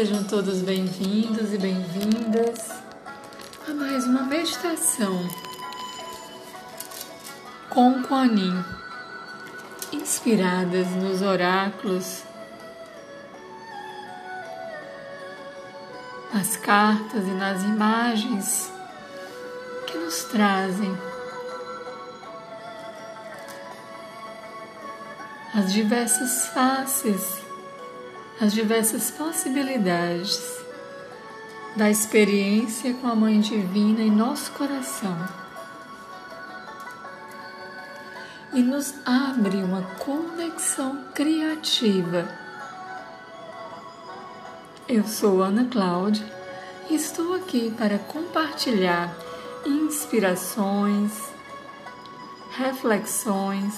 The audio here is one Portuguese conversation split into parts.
sejam todos bem-vindos e bem-vindas a mais uma meditação com Kuan inspiradas nos oráculos, nas cartas e nas imagens que nos trazem as diversas faces as diversas possibilidades da experiência com a Mãe Divina em nosso coração e nos abre uma conexão criativa. Eu sou Ana Cláudia e estou aqui para compartilhar inspirações, reflexões,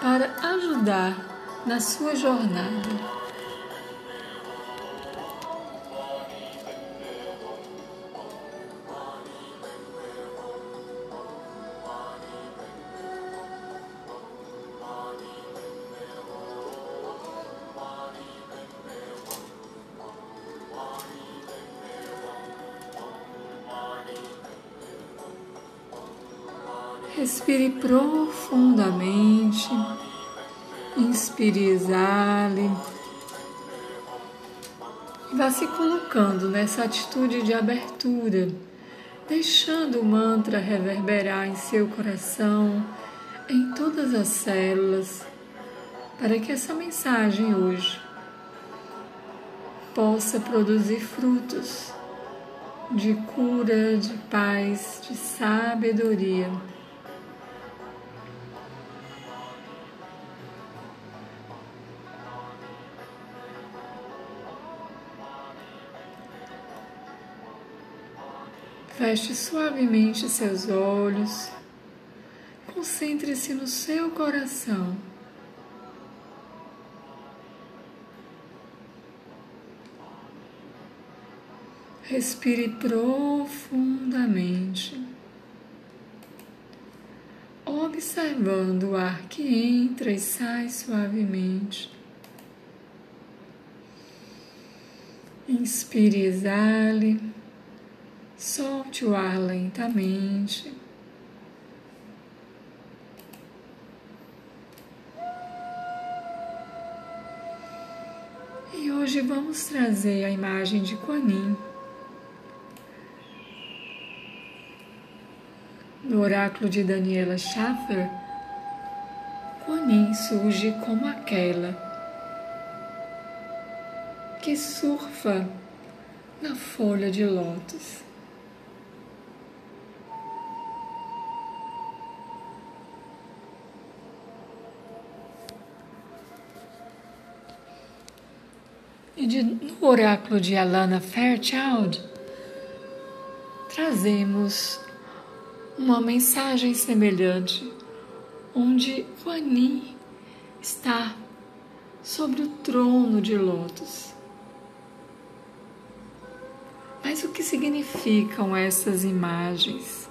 para ajudar na sua jornada. Respire profundamente. Inspire exale. E vá se colocando nessa atitude de abertura, deixando o mantra reverberar em seu coração, em todas as células, para que essa mensagem hoje possa produzir frutos de cura, de paz, de sabedoria. Feche suavemente seus olhos. Concentre-se no seu coração. Respire profundamente, observando o ar que entra e sai suavemente. Inspire e exale. Solte o ar lentamente. E hoje vamos trazer a imagem de Quanin. No oráculo de Daniela Schaffer, Quanin surge como aquela que surfa na folha de lótus. De, no oráculo de Alana Fairchild, trazemos uma mensagem semelhante, onde Guanin está sobre o trono de lótus. Mas o que significam essas imagens?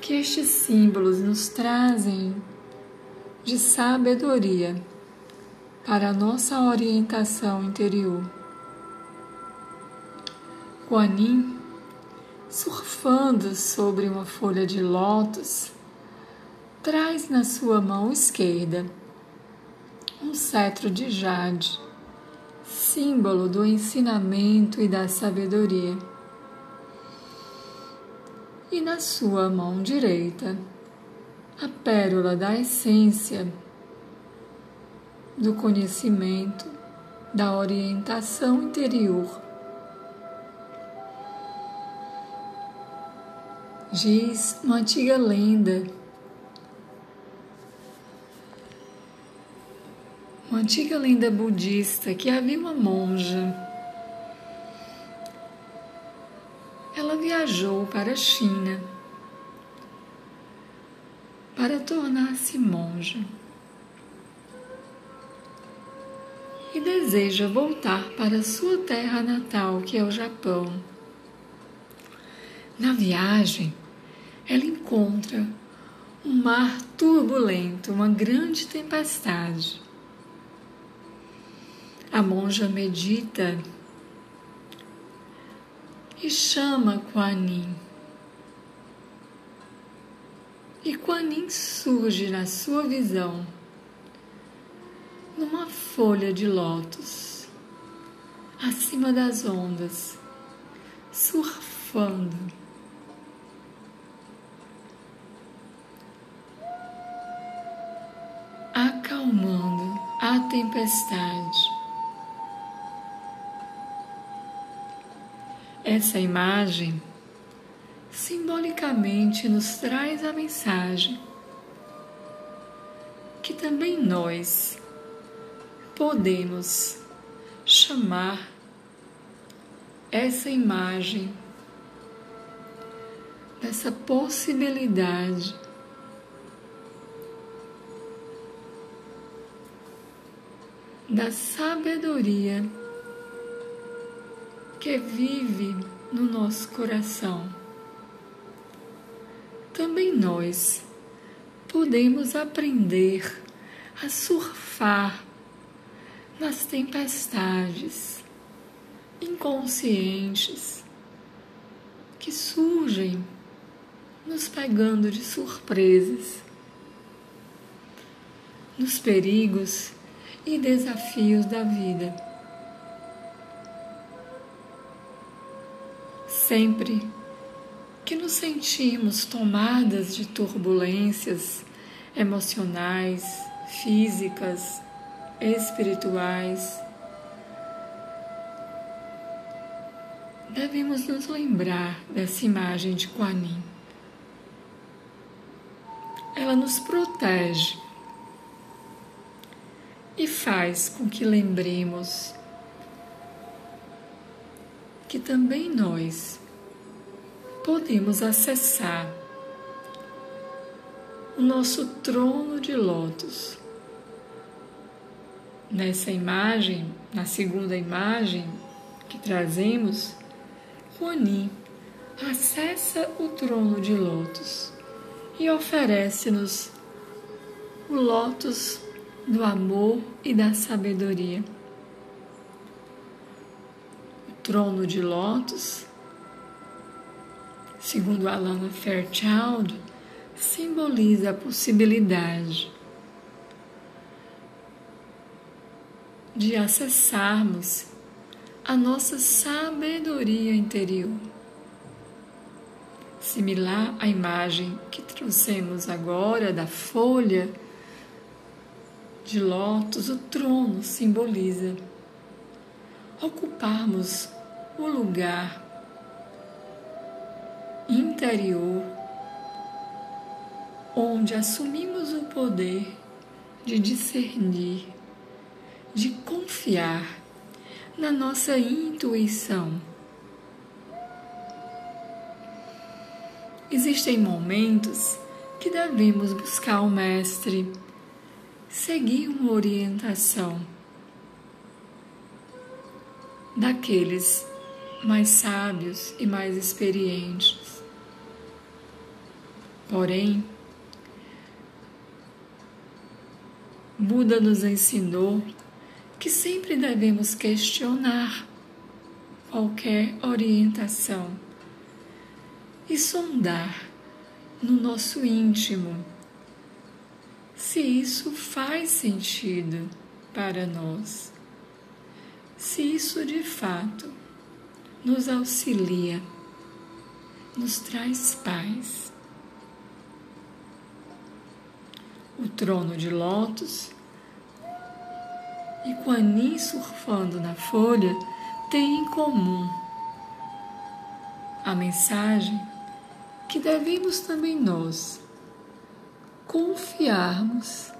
Que estes símbolos nos trazem de sabedoria para a nossa orientação interior. Guanin, surfando sobre uma folha de lótus, traz na sua mão esquerda um cetro de jade, símbolo do ensinamento e da sabedoria. E na sua mão direita, a pérola da essência do conhecimento, da orientação interior. Diz uma antiga lenda, uma antiga lenda budista que havia uma monja. Ela viajou para a China para tornar-se monja. E deseja voltar para sua terra natal, que é o Japão. Na viagem, ela encontra um mar turbulento, uma grande tempestade. A monja medita e chama Kuan E Kuan surge na sua visão folha de lótus acima das ondas, surfando. Acalmando a tempestade. Essa imagem simbolicamente nos traz a mensagem que também nós podemos chamar essa imagem dessa possibilidade da sabedoria que vive no nosso coração. Também nós podemos aprender a surfar nas tempestades inconscientes que surgem nos pegando de surpresas, nos perigos e desafios da vida. Sempre que nos sentimos tomadas de turbulências emocionais, físicas, espirituais, devemos nos lembrar dessa imagem de Kuan Yin. Ela nos protege e faz com que lembremos que também nós podemos acessar o nosso trono de lótus. Nessa imagem, na segunda imagem que trazemos, Roni acessa o trono de lótus e oferece-nos o lótus do amor e da sabedoria. Trono de lótus, segundo Alana Fairchild, simboliza a possibilidade de acessarmos a nossa sabedoria interior. Similar à imagem que trouxemos agora da folha de lótus, o trono simboliza ocuparmos o lugar interior onde assumimos o poder de discernir, de confiar na nossa intuição. Existem momentos que devemos buscar o Mestre, seguir uma orientação daqueles mais sábios e mais experientes. Porém, Buda nos ensinou que sempre devemos questionar qualquer orientação e sondar no nosso íntimo se isso faz sentido para nós se isso de fato nos auxilia, nos traz paz. O trono de lótus e Kuan surfando na folha têm em comum a mensagem que devemos também nós confiarmos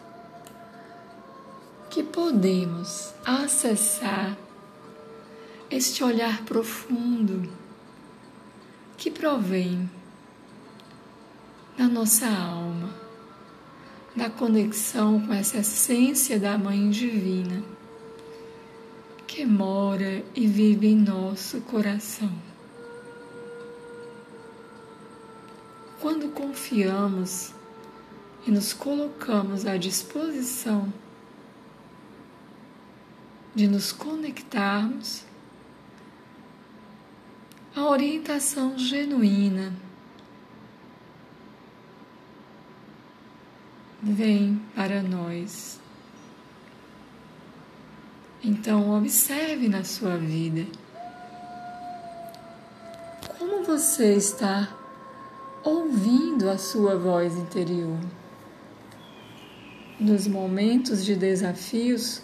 que podemos acessar este olhar profundo que provém da nossa alma, da conexão com essa essência da Mãe Divina que mora e vive em nosso coração. Quando confiamos e nos colocamos à disposição de nos conectarmos à orientação genuína. Vem para nós. Então, observe na sua vida como você está ouvindo a sua voz interior. Nos momentos de desafios,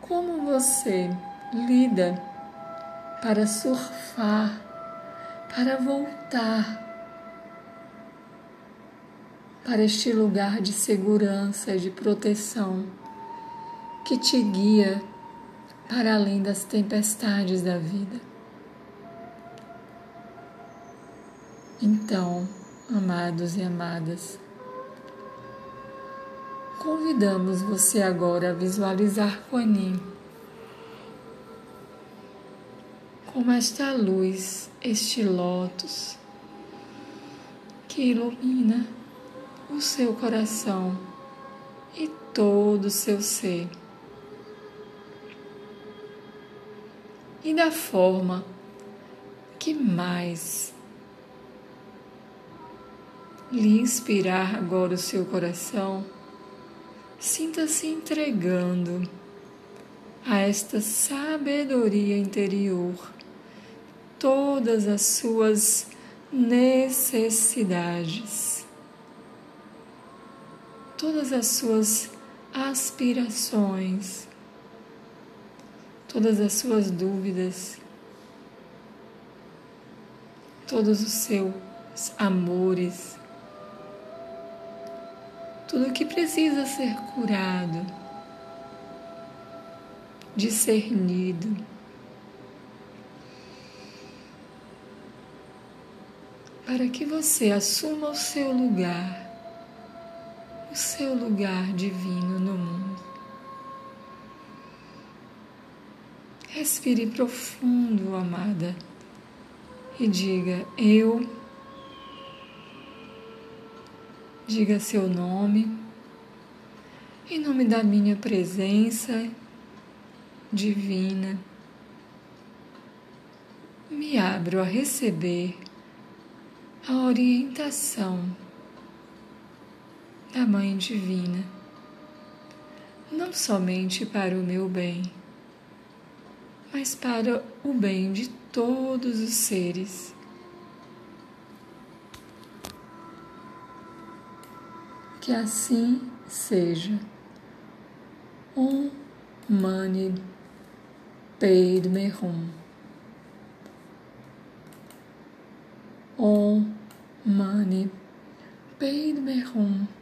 como você lida para surfar, para voltar para este lugar de segurança e de proteção que te guia para além das tempestades da vida. Então, amados e amadas, convidamos você agora a visualizar Quanin como esta luz, este lótus que ilumina o seu coração e todo o seu ser. e da forma que mais lhe inspirar agora o seu coração, sinta-se entregando a esta sabedoria interior todas as suas necessidades, todas as suas aspirações, todas as suas dúvidas, todos os seus amores, tudo que precisa ser curado, discernido. Para que você assuma o seu lugar, o seu lugar divino no mundo. Respire profundo, amada, e diga: Eu. Diga seu nome, em nome da minha presença divina. Me abro a receber a orientação da Mãe Divina, não somente para o meu bem mas para o bem de todos os seres. Que assim seja. Om Mani Padme Hum. Om Mani Hum.